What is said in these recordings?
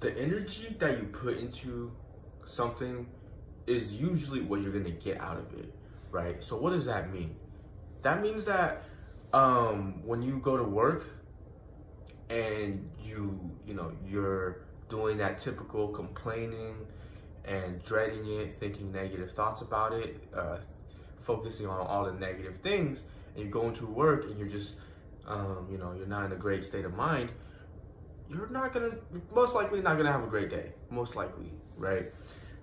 the energy that you put into something is usually what you're gonna get out of it, right? So what does that mean? That means that um, when you go to work and you you know you're doing that typical complaining and dreading it, thinking negative thoughts about it, uh, focusing on all the negative things, and you go into work and you're just um, you know you're not in a great state of mind you're not gonna most likely not gonna have a great day. Most likely right?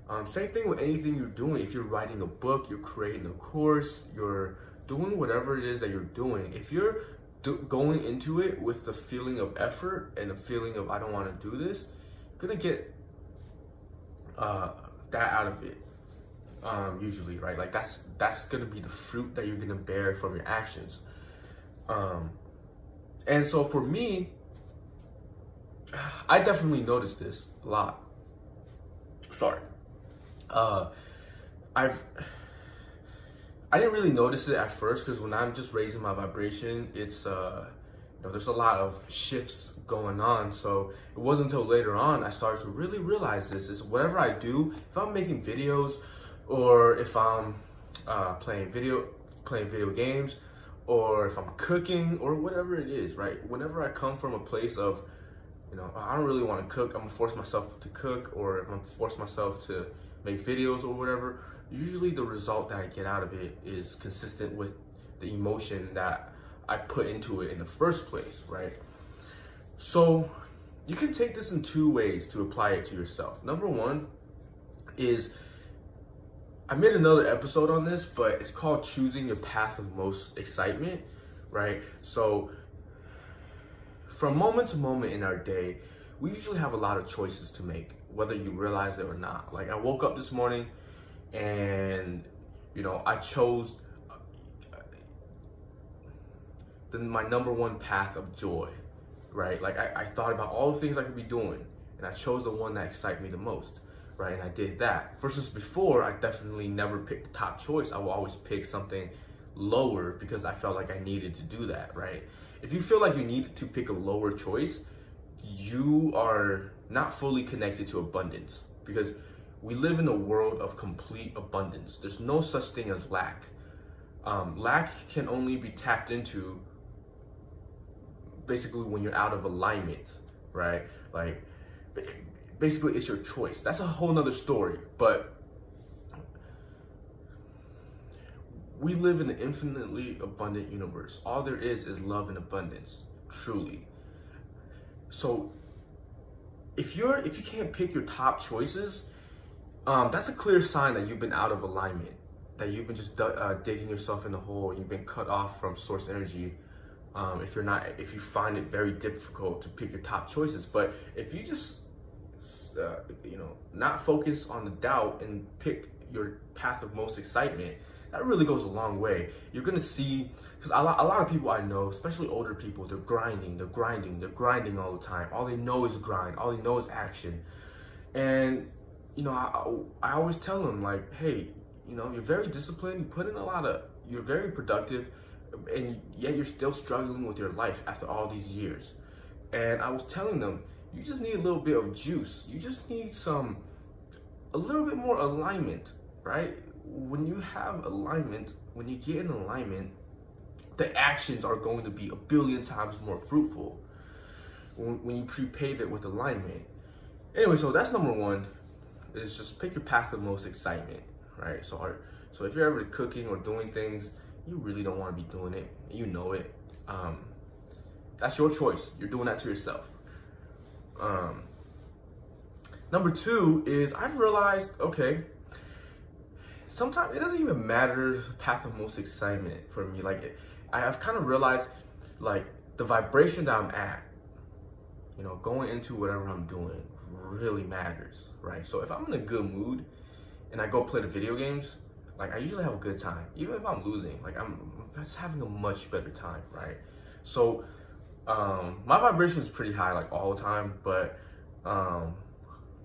Um, same thing with anything you're doing. If you're writing a book you're creating a course you're doing whatever it is that you're doing. If you're do- going into it with the feeling of effort and the feeling of i don't want to do this you're gonna get uh, that out of it um, usually right? Like that's that's gonna be the fruit that you're gonna bear from your actions. Um, and so for me I definitely noticed this a lot. Sorry. Uh, I've I didn't really notice it at first because when I'm just raising my vibration, it's uh, you know, there's a lot of shifts going on. So it wasn't until later on I started to really realize this. Is whatever I do, if I'm making videos, or if I'm uh, playing video playing video games, or if I'm cooking, or whatever it is, right? Whenever I come from a place of you know, I don't really want to cook. I'm gonna force myself to cook, or I'm gonna force myself to make videos or whatever. Usually, the result that I get out of it is consistent with the emotion that I put into it in the first place, right? So, you can take this in two ways to apply it to yourself. Number one is I made another episode on this, but it's called choosing your path of most excitement, right? So from moment to moment in our day, we usually have a lot of choices to make, whether you realize it or not. Like I woke up this morning and you know, I chose uh, the, my number one path of joy, right? Like I, I thought about all the things I could be doing and I chose the one that excited me the most, right? And I did that. Versus before, I definitely never picked the top choice. I will always pick something lower because I felt like I needed to do that, right? If you feel like you need to pick a lower choice, you are not fully connected to abundance because we live in a world of complete abundance. There's no such thing as lack. Um, lack can only be tapped into basically when you're out of alignment, right? Like, basically, it's your choice. That's a whole nother story. But we live in an infinitely abundant universe. All there is is love and abundance, truly. So if you're if you can't pick your top choices, um, that's a clear sign that you've been out of alignment, that you've been just uh, digging yourself in the hole. You've been cut off from source energy. Um, if you're not, if you find it very difficult to pick your top choices, but if you just, uh, you know, not focus on the doubt and pick your path of most excitement, that really goes a long way. You're gonna see, because a lot, a lot of people I know, especially older people, they're grinding, they're grinding, they're grinding all the time. All they know is grind, all they know is action. And, you know, I, I always tell them, like, hey, you know, you're very disciplined, you put in a lot of, you're very productive, and yet you're still struggling with your life after all these years. And I was telling them, you just need a little bit of juice. You just need some, a little bit more alignment, right? When you have alignment, when you get in alignment, the actions are going to be a billion times more fruitful when, when you pre-pave it with alignment. Anyway, so that's number one. Is just pick your path of most excitement, right? So, so if you're ever cooking or doing things, you really don't want to be doing it. You know it. Um, that's your choice. You're doing that to yourself. Um, number two is I've realized, okay, sometimes it doesn't even matter the path of most excitement for me. Like I've kind of realized like the vibration that I'm at, you know, going into whatever I'm doing really matters, right? So if I'm in a good mood and I go play the video games, like I usually have a good time. Even if I'm losing, like I'm just having a much better time, right? So um my vibration is pretty high like all the time, but um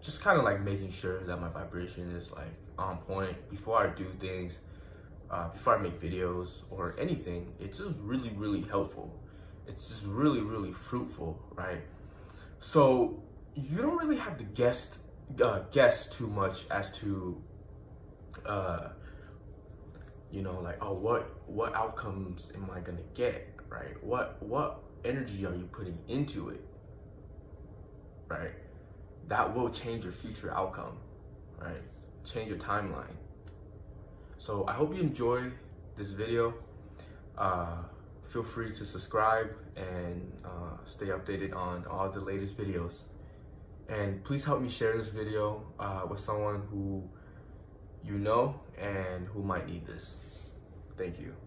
just kind of like making sure that my vibration is like on point before I do things, uh, before I make videos or anything. It's just really, really helpful. It's just really, really fruitful, right? So you don't really have to guess uh, guess too much as to uh, you know like oh what what outcomes am I gonna get right what what energy are you putting into it right that will change your future outcome right change your timeline so I hope you enjoy this video uh, feel free to subscribe and uh, stay updated on all the latest videos and please help me share this video uh, with someone who you know and who might need this. Thank you.